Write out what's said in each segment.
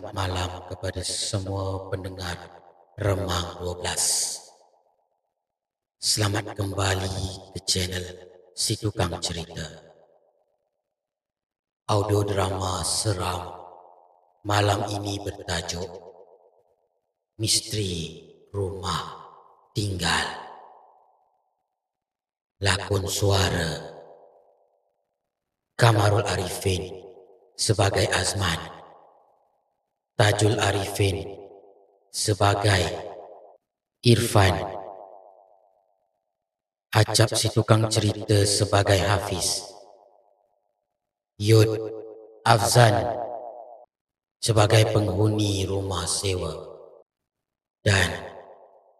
selamat malam kepada semua pendengar Remang 12. Selamat kembali ke channel Si Tukang Cerita. Audio drama seram malam ini bertajuk Misteri Rumah Tinggal. Lakon suara Kamarul Arifin sebagai Azman. Tajul Arifin sebagai Irfan. Acap si tukang cerita sebagai Hafiz. Yud Afzan sebagai penghuni rumah sewa. Dan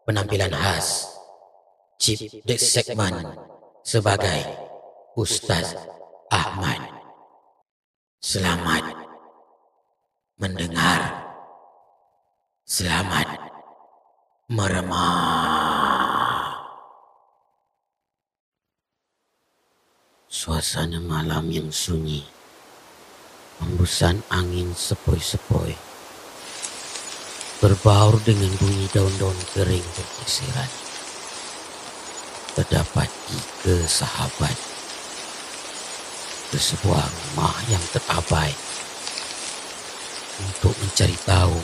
penampilan khas Cip Dek Segman sebagai Ustaz Ahmad. Selamat mendengar. Selamat meremah. Suasana malam yang sunyi. Hembusan angin sepoi-sepoi. Berbaur dengan bunyi daun-daun kering berkisiran. Terdapat tiga sahabat. Di sebuah rumah yang terabai. Untuk mencari tahu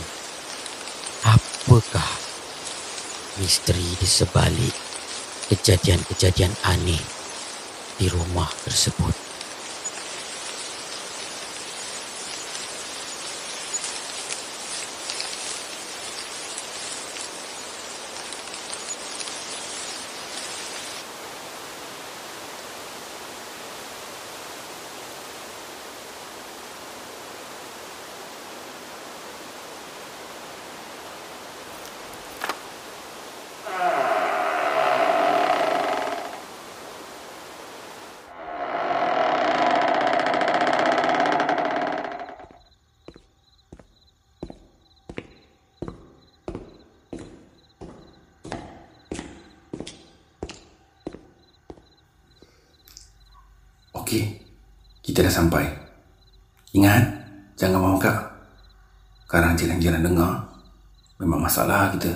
apakah misteri di sebalik kejadian-kejadian aneh di rumah tersebut. Okey, kita dah sampai. Ingat, jangan mengangkat. Sekarang jiran-jiran dengar, memang masalah kita.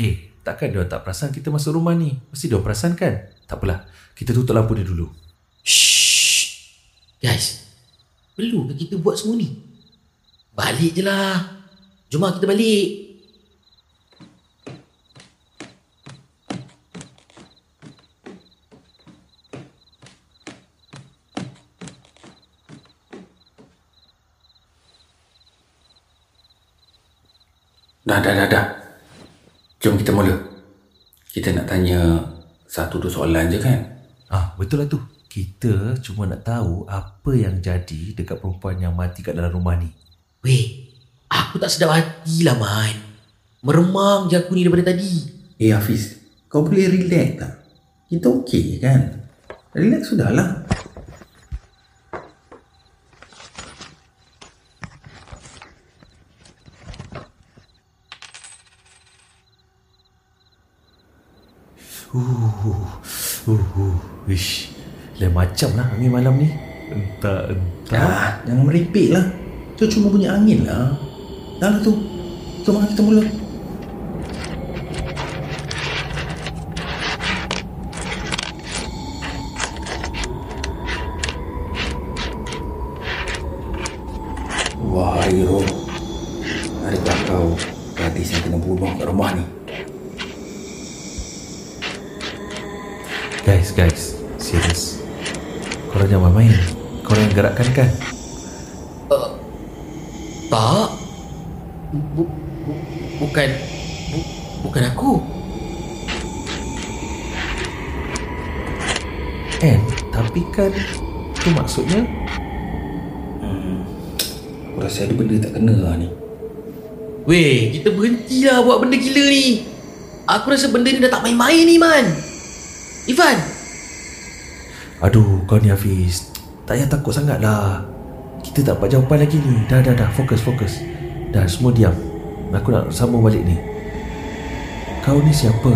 Eh, takkan dia tak perasan kita masuk rumah ni? Mesti dia perasan kan? Tak apalah, kita tutup lampu dia dulu. Shh. Guys, perlu ke kita buat semua ni? Balik je lah. Jom lah kita balik. Dah, dah, dah, dah. Jom kita mula. Kita nak tanya satu dua soalan je kan? Ah, betul lah tu. Kita cuma nak tahu apa yang jadi dekat perempuan yang mati kat dalam rumah ni. Weh, aku tak sedap hati lah, Man. Meremang je aku ni daripada tadi. Eh Hafiz, kau boleh relax tak? Kita okey kan? Relax sudahlah. Uh, uh, uh, wish. Lain macam lah angin malam ni. Entah, entah. Dah, jangan meripik lah. Itu cuma bunyi angin lah. Dah lah tu. Jom lah kita mula. Bu, bu, bukan bu, bukan aku. And, tapi kan tu maksudnya Aku rasa ada benda tak kena lah ni. Weh, kita berhentilah buat benda gila ni. Aku rasa benda ni dah tak main-main ni, Man. Ivan, Aduh, kau ni Hafiz. Tak payah takut sangat lah. Kita tak dapat jawapan lagi ni. Dah, dah, dah. Fokus, fokus. Dah, semua diam. Aku nak sambung balik ni Kau ni siapa?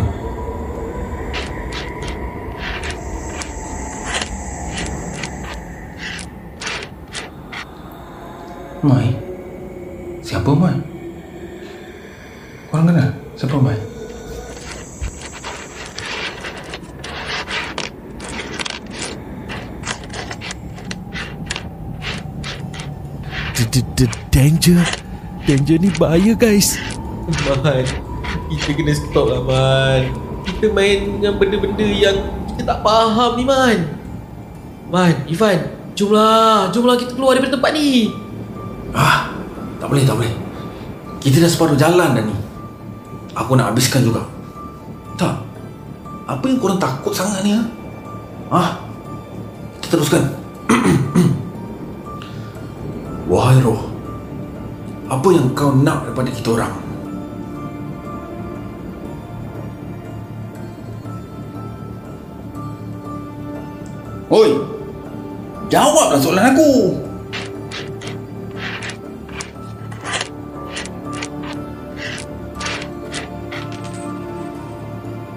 Mai Siapa Mai? Korang kenal? Siapa Mai? Danger? Danger ni bahaya guys Man Kita kena stop lah Man Kita main dengan benda-benda yang Kita tak faham ni Man Man, Ivan Jomlah Jomlah kita keluar daripada tempat ni Ah, tak boleh, tak boleh. Kita dah separuh jalan dah ni. Aku nak habiskan juga. Tak. Apa yang korang takut sangat ni, ha? Ah, kita teruskan. Wahai roh, apa yang kau nak daripada kita orang? Oi, jawablah soalan aku.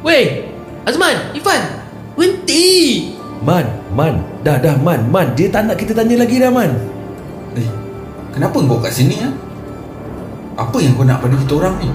Weh Azman Ivan Berhenti Man Man Dah dah Man Man Dia tak nak kita tanya lagi dah Man Eh, kenapa kau kat sini ya? Apa yang kau nak pada kita orang ni?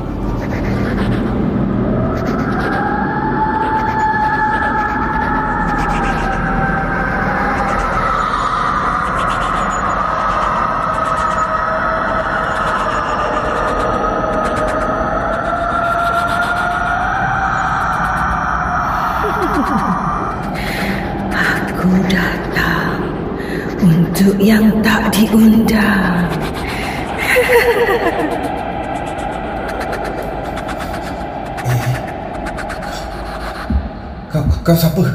Kau, siapa?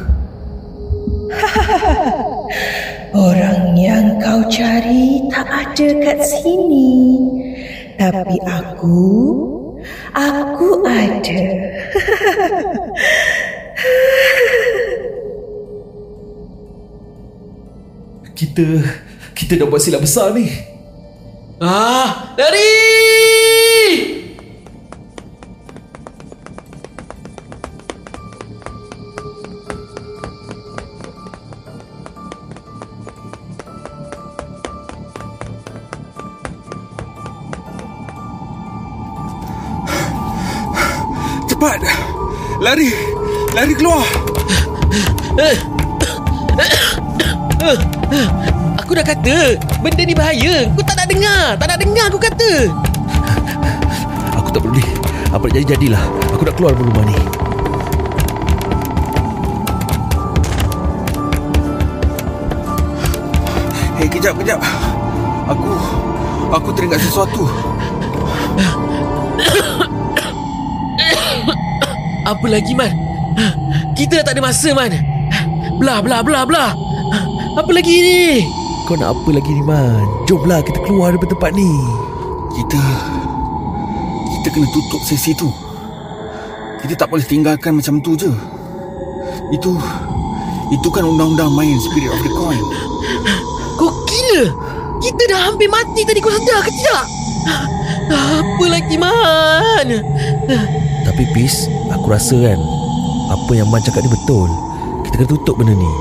Orang yang kau cari tak ada kat sini. Tapi aku, aku ada. Kita Kita dah buat silap besar ni Cepat! Lari! Lari keluar! Aku dah kata Benda ni bahaya Kau tak nak dengar Tak nak dengar aku kata Aku tak peduli Apa nak jadi-jadilah Aku nak keluar dari rumah ni Hei, kejap, kejap. Aku... Aku teringat sesuatu. Apa lagi Man? Kita dah tak ada masa Man. Belah belah belah belah. Apa lagi ni? Kau nak apa lagi ni Man? Jomlah kita keluar daripada tempat ni. Kita... Kita kena tutup sesi tu. Kita tak boleh tinggalkan macam tu je. Itu... Itu kan undang-undang main Spirit of the Coin. Kau gila. Kita dah hampir mati tadi Kau sedar ke tidak? Apa lagi Man Tapi Pis Aku rasa kan Apa yang Man cakap ni betul Kita kena tutup benda ni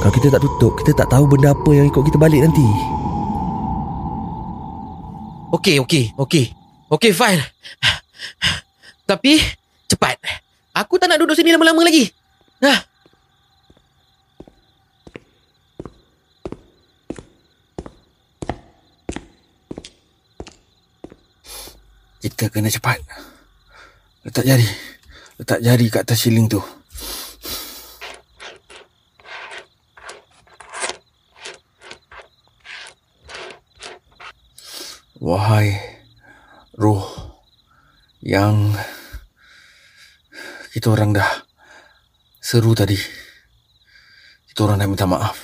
Kalau kita tak tutup Kita tak tahu benda apa yang ikut kita balik nanti Okey, okey, okey. Okey, fine. Tapi, cepat. Aku tak nak duduk sini lama-lama lagi. Dah. Kita kena cepat. Letak jari. Letak jari kat atas shilling tu. Wahai roh yang kita orang dah seru tadi. Kita orang dah minta maaf.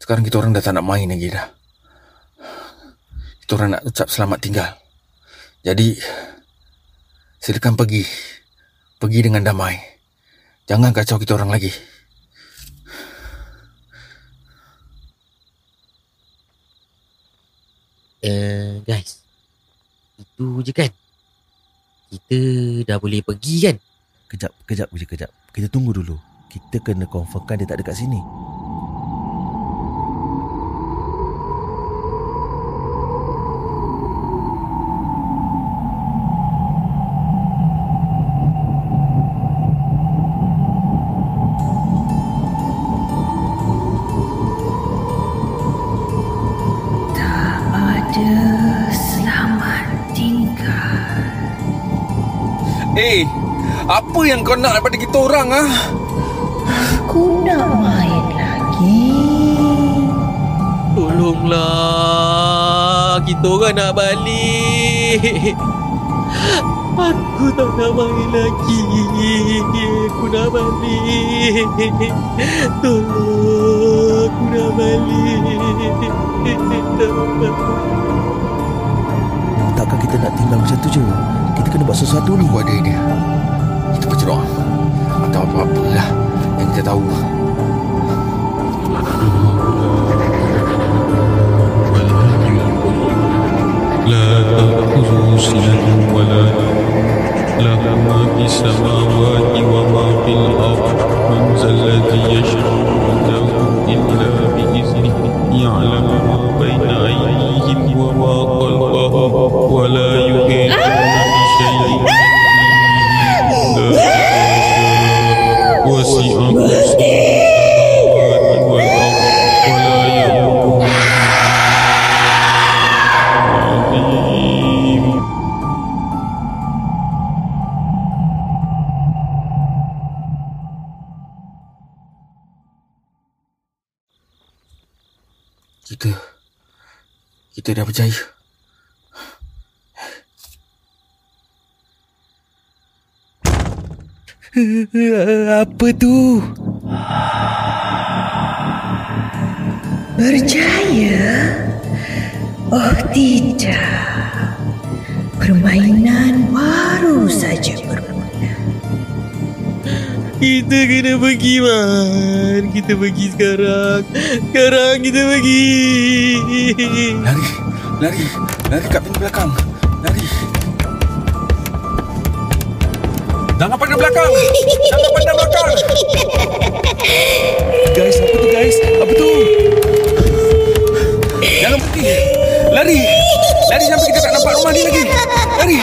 Sekarang kita orang dah tak nak main lagi dah. Kita orang nak ucap selamat tinggal. Jadi, silakan pergi. Pergi dengan damai. Jangan kacau kita orang lagi. Uh, guys. Itu je kan? Kita dah boleh pergi kan? Kejap, kejap je, kejap Kita tunggu dulu Kita kena confirmkan dia tak ada kat sini apa yang kau nak daripada kita orang ah? Aku nak main lagi. Tolonglah Kita orang nak balik Aku tak nak main lagi Aku nak balik Tolong Aku nak balik Takkan kita nak tinggal macam tu je Kita kena buat sesuatu ni Aku ada idea Kita bercerai. Atau apa-apa lah yang kita tahu. لا تأخذه سنة ولا نوم له ما في السماوات وما في الأرض من ذا الذي يشفع عنده إلا بإذنه يعلم ما بين أيديهم وما خلفهم ولا يحيطون بشيء Kita dah berjaya. Apa tu? Berjaya? Oh tidak. Permainan baru saja bermula. Kita kena pergi Man Kita pergi sekarang Sekarang kita pergi Lari, lari, lari kat pintu belakang. Jangan pandang belakang. Jangan pandang belakang. Guys, apa tu guys? Apa tu? Jangan berhenti. Lari. Lari sampai kita tak nampak rumah ni lagi. Lari.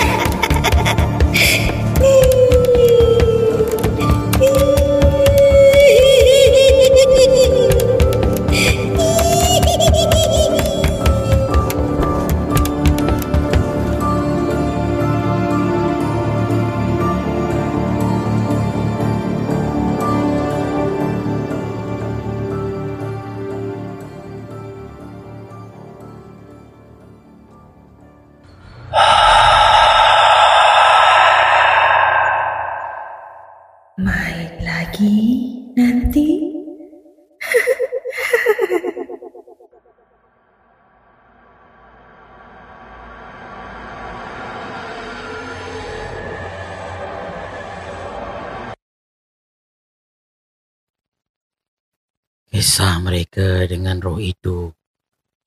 Mereka dengan roh itu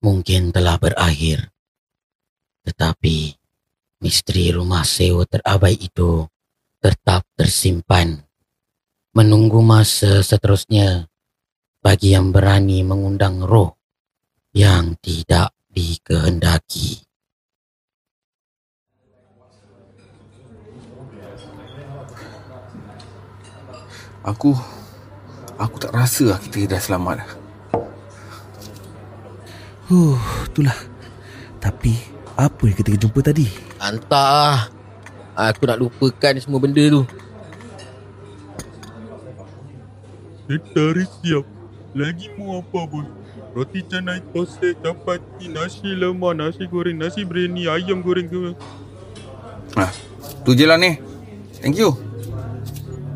mungkin telah berakhir. Tetapi misteri rumah sewa terabai itu tetap tersimpan. Menunggu masa seterusnya bagi yang berani mengundang roh yang tidak dikehendaki. Aku aku tak rasa lah kita dah selamat. Huh, itulah. Tapi, apa yang kita jumpa tadi? Hantar Aku nak lupakan semua benda tu. Setari siap. Lagi mau apa bos? Roti canai toset, chapati, nasi lemak, nasi goreng, nasi biryani, ayam goreng ke? Ha, tu je lah ni. Thank you.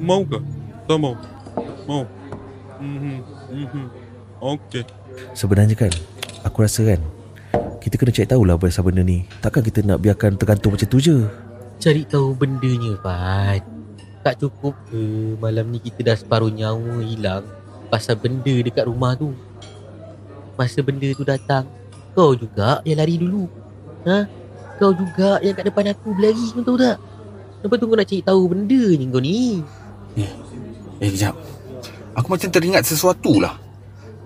Mau ke? Tak mau. Mau. Mhm. Mhm. Okey. Sebenarnya kan, aku rasa kan, kita kena cari tahulah pasal benda ni. Takkan kita nak biarkan tergantung macam tu je. Cari tahu bendanya, Fat. Tak cukup ke malam ni kita dah separuh nyawa hilang pasal benda dekat rumah tu. Masa benda tu datang, kau juga yang lari dulu. Ha? Kau juga yang kat depan aku berlari, kau tahu tak? Lepas tu kau nak cari tahu benda ni kau ni. Eh, kejap. Aku macam teringat sesuatu lah.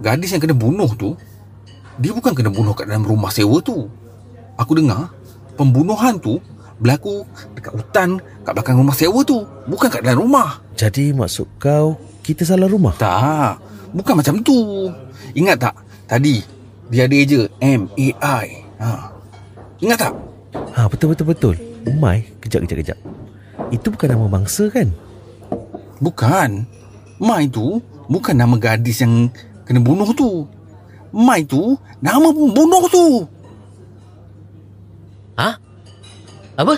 Gadis yang kena bunuh tu, dia bukan kena bunuh kat dalam rumah sewa tu. Aku dengar, pembunuhan tu berlaku dekat hutan kat belakang rumah sewa tu. Bukan kat dalam rumah. Jadi maksud kau, kita salah rumah? Tak, bukan macam tu. Ingat tak? Tadi, dia ada je M-A-I. Ha. Ingat tak? Ha, betul-betul-betul. Umai, kejap, kejap, kejap. Itu bukan nama bangsa kan? Bukan. Mai tu bukan nama gadis yang kena bunuh tu. Mai tu nama pembunuh tu. Apa?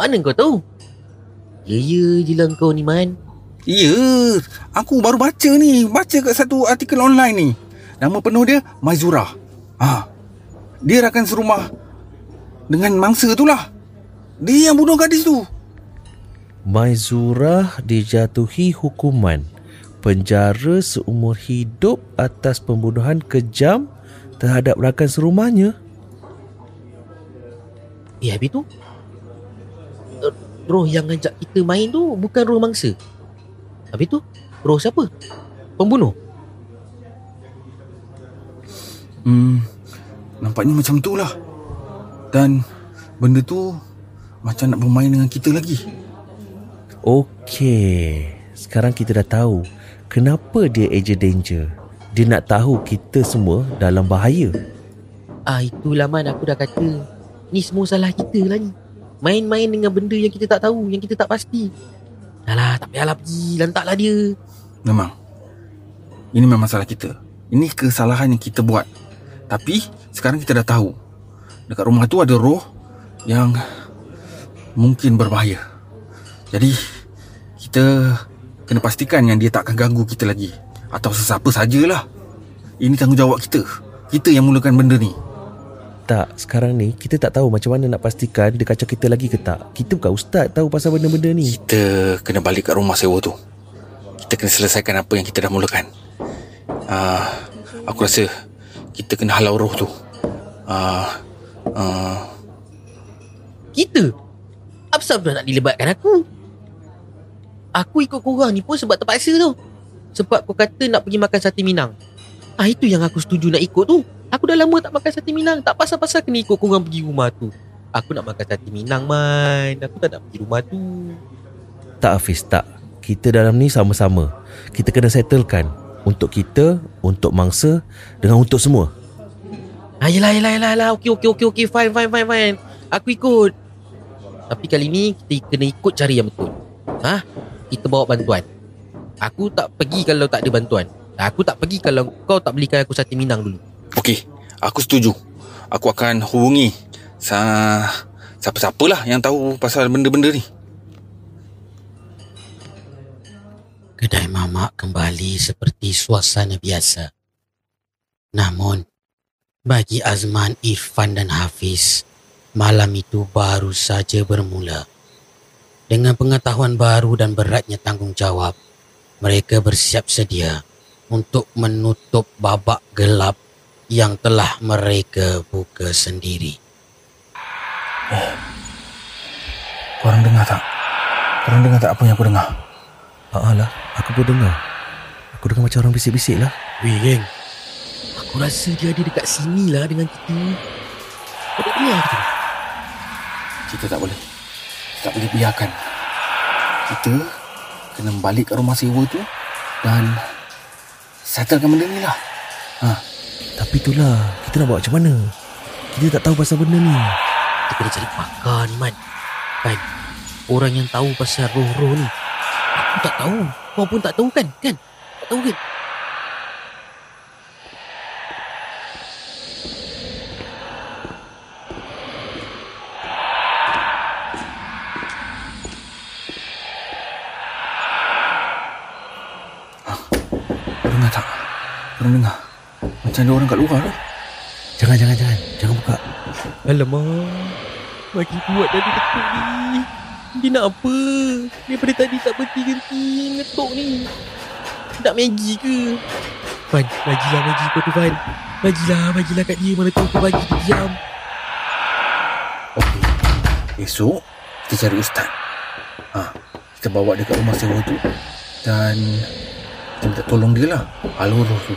Mana kau tahu? Ya ya je lah kau ni Man Ya, aku baru baca ni. Baca kat satu artikel online ni. Nama penuh dia Maizura. Ha. Dia rakan serumah dengan mangsa tu lah. Dia yang bunuh gadis tu. Maizurah dijatuhi hukuman penjara seumur hidup atas pembunuhan kejam terhadap rakan serumahnya. Eh habis tu eh, Roh yang ajak kita main tu Bukan roh mangsa Habis tu Roh siapa? Pembunuh Hmm, nampaknya macam tu lah. Dan benda tu macam nak bermain dengan kita lagi. Okey, sekarang kita dah tahu kenapa dia agent danger. Dia nak tahu kita semua dalam bahaya. Ah itulah Man aku dah kata Ni semua salah kita lah ni Main-main dengan benda yang kita tak tahu Yang kita tak pasti Alah tak payahlah pergi Lantaklah dia Memang. Ini memang salah kita. Ini kesalahan yang kita buat. Tapi sekarang kita dah tahu. Dekat rumah tu ada roh yang mungkin berbahaya. Jadi kita kena pastikan yang dia tak akan ganggu kita lagi. Atau sesiapa sajalah. Ini tanggungjawab kita. Kita yang mulakan benda ni. Tak, sekarang ni kita tak tahu macam mana nak pastikan dia kacau kita lagi ke tak. Kita bukan ustaz tahu pasal benda-benda ni. Kita kena balik kat rumah sewa tu. Kita kena selesaikan apa yang kita dah mulakan. Ah, aku rasa kita kena halau roh tu. Ah, ah, Kita Apa sebab nak dilebatkan aku Aku ikut korang ni pun sebab terpaksa tu Sebab kau kata nak pergi makan sate Minang Ah itu yang aku setuju nak ikut tu Aku dah lama tak makan sate Minang Tak pasal-pasal kena ikut korang pergi rumah tu Aku nak makan sate Minang man Aku tak nak pergi rumah tu Tak Hafiz, tak. Kita dalam ni sama-sama. Kita kena settlekan. Untuk kita, untuk mangsa, dengan untuk semua. Ah yelah yelah yelah, yelah. Okey okey okey okey Fine fine fine fine Aku ikut Tapi kali ni Kita kena ikut cara yang betul Ha? Kita bawa bantuan Aku tak pergi kalau tak ada bantuan Aku tak pergi kalau kau tak belikan aku sate Minang dulu okey. Aku setuju. Aku akan hubungi sa siapa-siapalah yang tahu pasal benda-benda ni. Kedai mamak kembali seperti suasana biasa. Namun, bagi Azman, Irfan dan Hafiz, malam itu baru saja bermula. Dengan pengetahuan baru dan beratnya tanggungjawab, mereka bersiap sedia untuk menutup babak gelap yang telah mereka buka sendiri. Korang dengar tak? Korang dengar tak apa yang aku dengar? Ah lah, aku pun dengar. Aku dengar macam orang bisik-bisik lah. Weh, geng. Aku rasa dia ada dekat sini lah dengan kita. Kau tak dengar ke? Kita tak boleh. Tak boleh biarkan. Kita kena balik ke rumah sewa tu dan settlekan benda ni lah. Ha, Tapi itulah, kita nak buat macam mana? Kita tak tahu pasal benda ni. Kita kena cari pakar ni, Man. Kan? Orang yang tahu pasal roh-roh ni. Aku tak tahu. Kau pun tak tahu kan? Kan? Tak tahu kan? Macam ada orang kat luar tu. Jangan, jangan, jangan. Jangan buka. Alamak. Bagi buat tadi ketuk ni. Dia nak apa? Daripada tadi tak berhenti-henti ngetuk ni. Nak Maggi ke? Fan, bagilah Maggi kau tu Fan. Bagilah, bagilah kat dia. Mana tahu kau bagi dia diam. Okey. Esok kita cari ustaz. Ha, kita bawa dia kat rumah sewa tu dan kita minta tolong dia lah. Halau roh tu.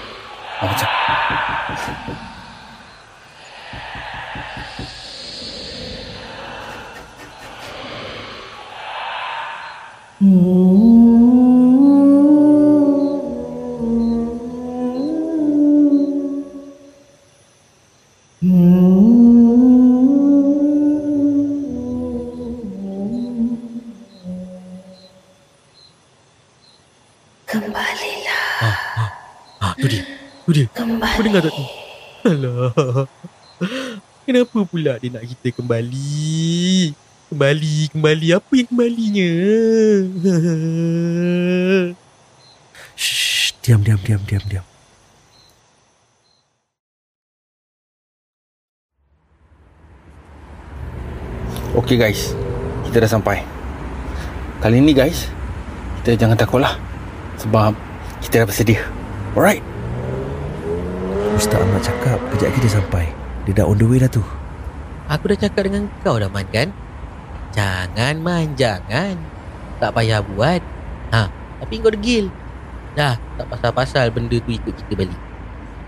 Ha, macam. Yeah! Kenapa pula dia nak kita kembali? Kembali, kembali. Apa yang kembalinya? Shh, diam, diam, diam, diam, diam. Okay guys Kita dah sampai Kali ni guys Kita jangan takutlah Sebab Kita dah bersedia Alright Ustaz Ahmad cakap kejap lagi dia sampai. Dia dah on the way dah tu. Aku dah cakap dengan kau dah Man kan? Jangan Man, jangan. Tak payah buat. Ha, tapi kau degil. Dah, tak pasal-pasal benda tu ikut kita balik.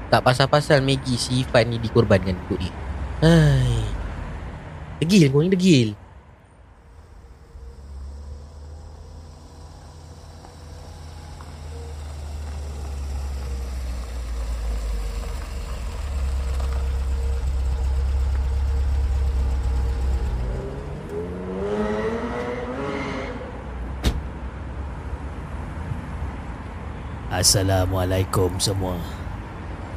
Tak pasal-pasal Maggie si Ifan ni dikorbankan ikut dia. Hai. Degil kau ni degil. Assalamualaikum semua.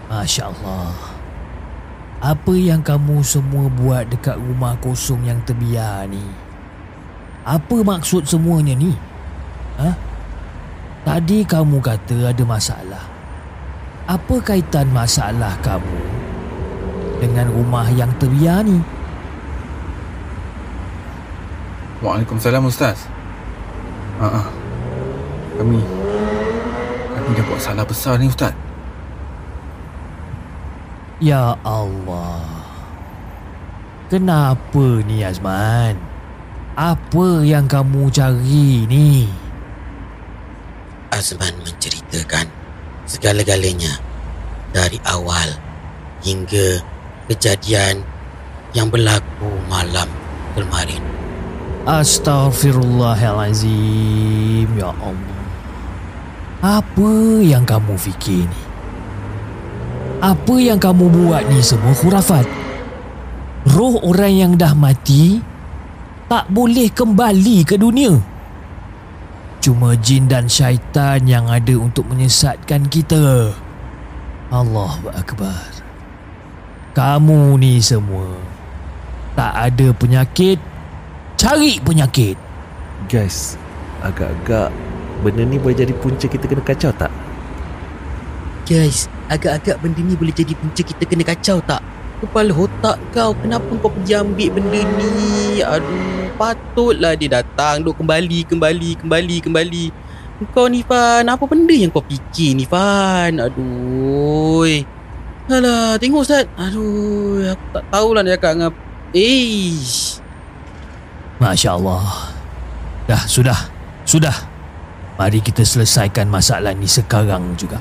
Masya Allah. Apa yang kamu semua buat dekat rumah kosong yang terbiar ni? Apa maksud semuanya ni? Ha? Tadi kamu kata ada masalah. Apa kaitan masalah kamu dengan rumah yang terbiar ni? Waalaikumsalam Ustaz Haa uh Kami Kami dah buat salah besar ni Ustaz Ya Allah. Kenapa ni Azman? Apa yang kamu cari ni? Azman menceritakan segala-galanya dari awal hingga kejadian yang berlaku malam kemarin. Astaghfirullahalazim ya Allah. Apa yang kamu fikir ni? Apa yang kamu buat ni semua khurafat. Roh orang yang dah mati tak boleh kembali ke dunia. Cuma jin dan syaitan yang ada untuk menyesatkan kita. Allahu Akbar. Kamu ni semua tak ada penyakit, cari penyakit. Guys, agak-agak benda ni boleh jadi punca kita kena kacau tak? Guys, agak-agak benda ni boleh jadi punca kita kena kacau tak? Kepala otak kau, kenapa kau pergi ambil benda ni? Aduh, patutlah dia datang. Duk kembali, kembali, kembali, kembali. Kau ni Fan, apa benda yang kau fikir ni Fan? Aduh. Alah, tengok Ustaz. Aduh, aku tak tahulah nak cakap dengan... Eish. Masya Allah. Dah, sudah. Sudah. Mari kita selesaikan masalah ni sekarang juga.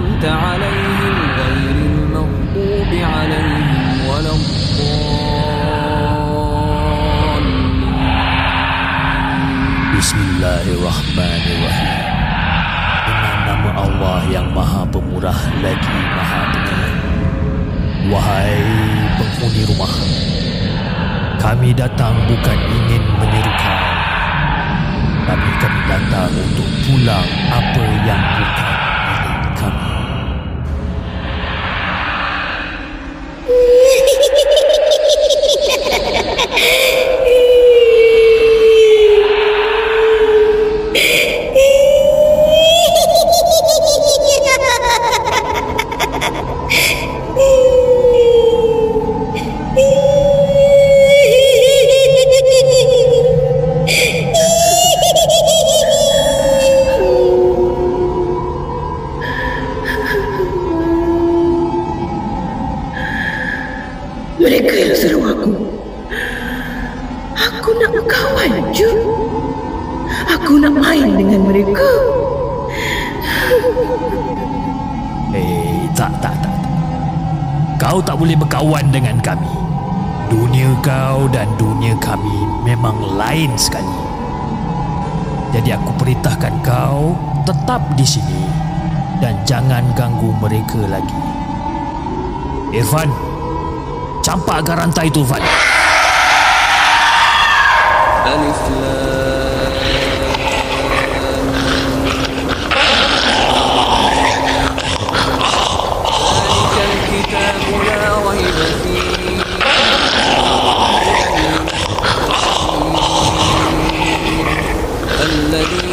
أنعمت عليهم غير المغضوب عليهم ولا الضالين Bismillahirrahmanirrahim. Dengan nama Allah yang Maha Pemurah lagi Maha Penyayang. Wahai penghuni rumah, kami datang bukan ingin meniru kau. Tapi kami datang untuk pulang apa yang bukan di sini dan jangan ganggu mereka lagi. Irfan, campakkan rantai itu Irfan. ألف لام ذلك الكتاب لا ريب فيه الذين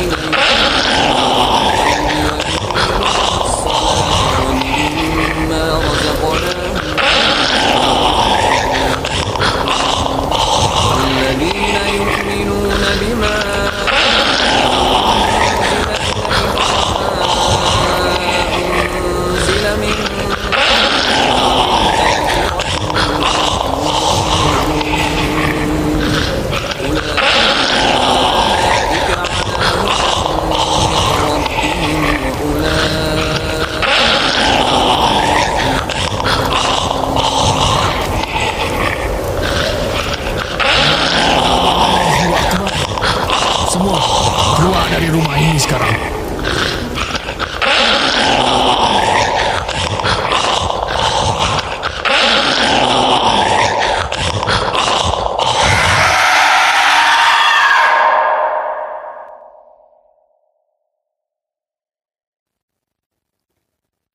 sekarang.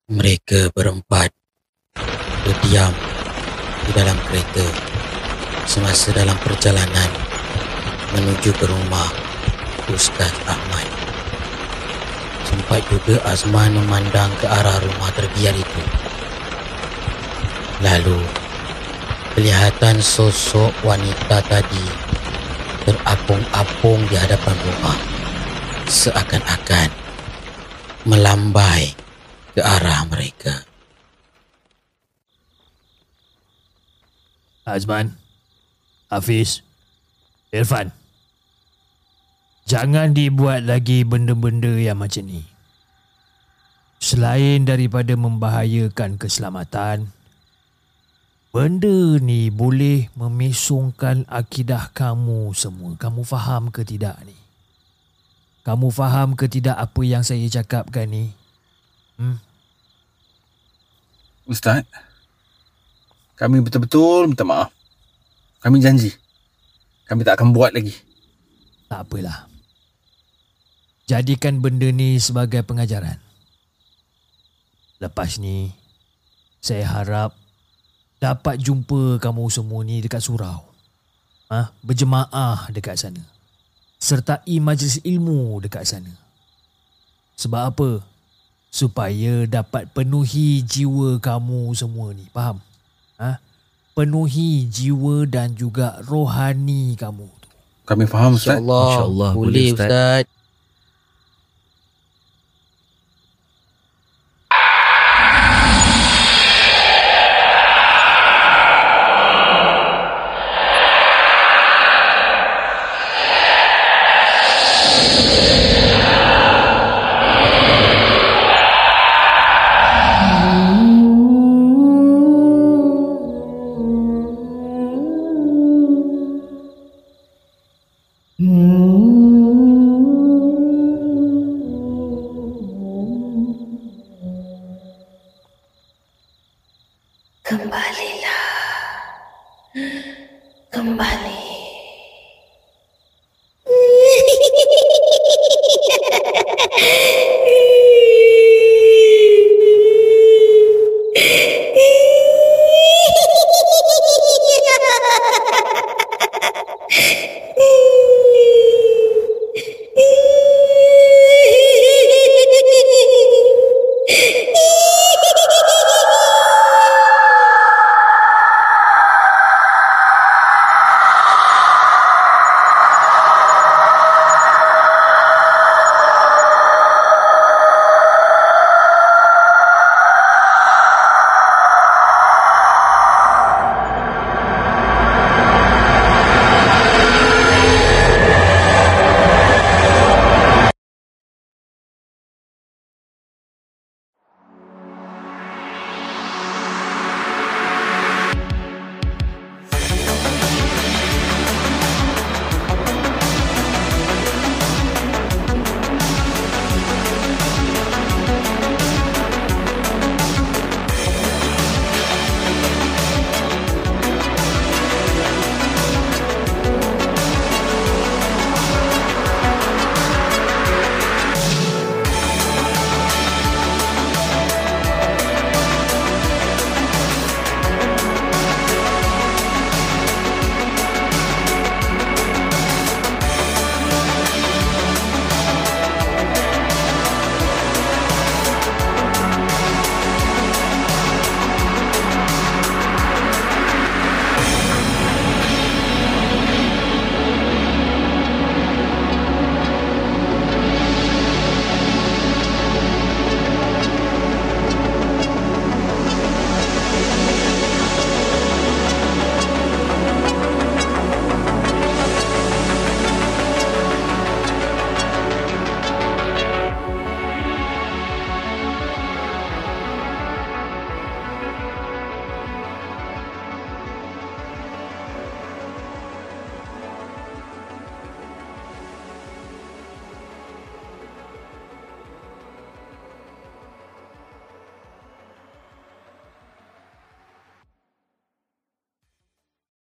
Mereka berempat berdiam di dalam kereta semasa dalam perjalanan menuju ke rumah Ustaz Ahmad. Sempat juga Azman memandang ke arah rumah terbiar itu. Lalu, kelihatan sosok wanita tadi terapung-apung di hadapan rumah. Seakan-akan melambai ke arah mereka. Azman, Hafiz, Irfan. Jangan dibuat lagi benda-benda yang macam ni. Selain daripada membahayakan keselamatan, benda ni boleh memesongkan akidah kamu semua. Kamu faham ke tidak ni? Kamu faham ke tidak apa yang saya cakapkan ni? Hmm? Ustaz, kami betul-betul minta maaf. Kami janji. Kami tak akan buat lagi. Tak apalah. Jadikan benda ni sebagai pengajaran. Lepas ni, saya harap dapat jumpa kamu semua ni dekat surau. Ha? Berjemaah dekat sana. Sertai majlis ilmu dekat sana. Sebab apa? Supaya dapat penuhi jiwa kamu semua ni. Faham? Ha? Penuhi jiwa dan juga rohani kamu tu. Kami faham Ustaz. InsyaAllah InsyaAllah, boleh boleh, Ustaz. Ustaz.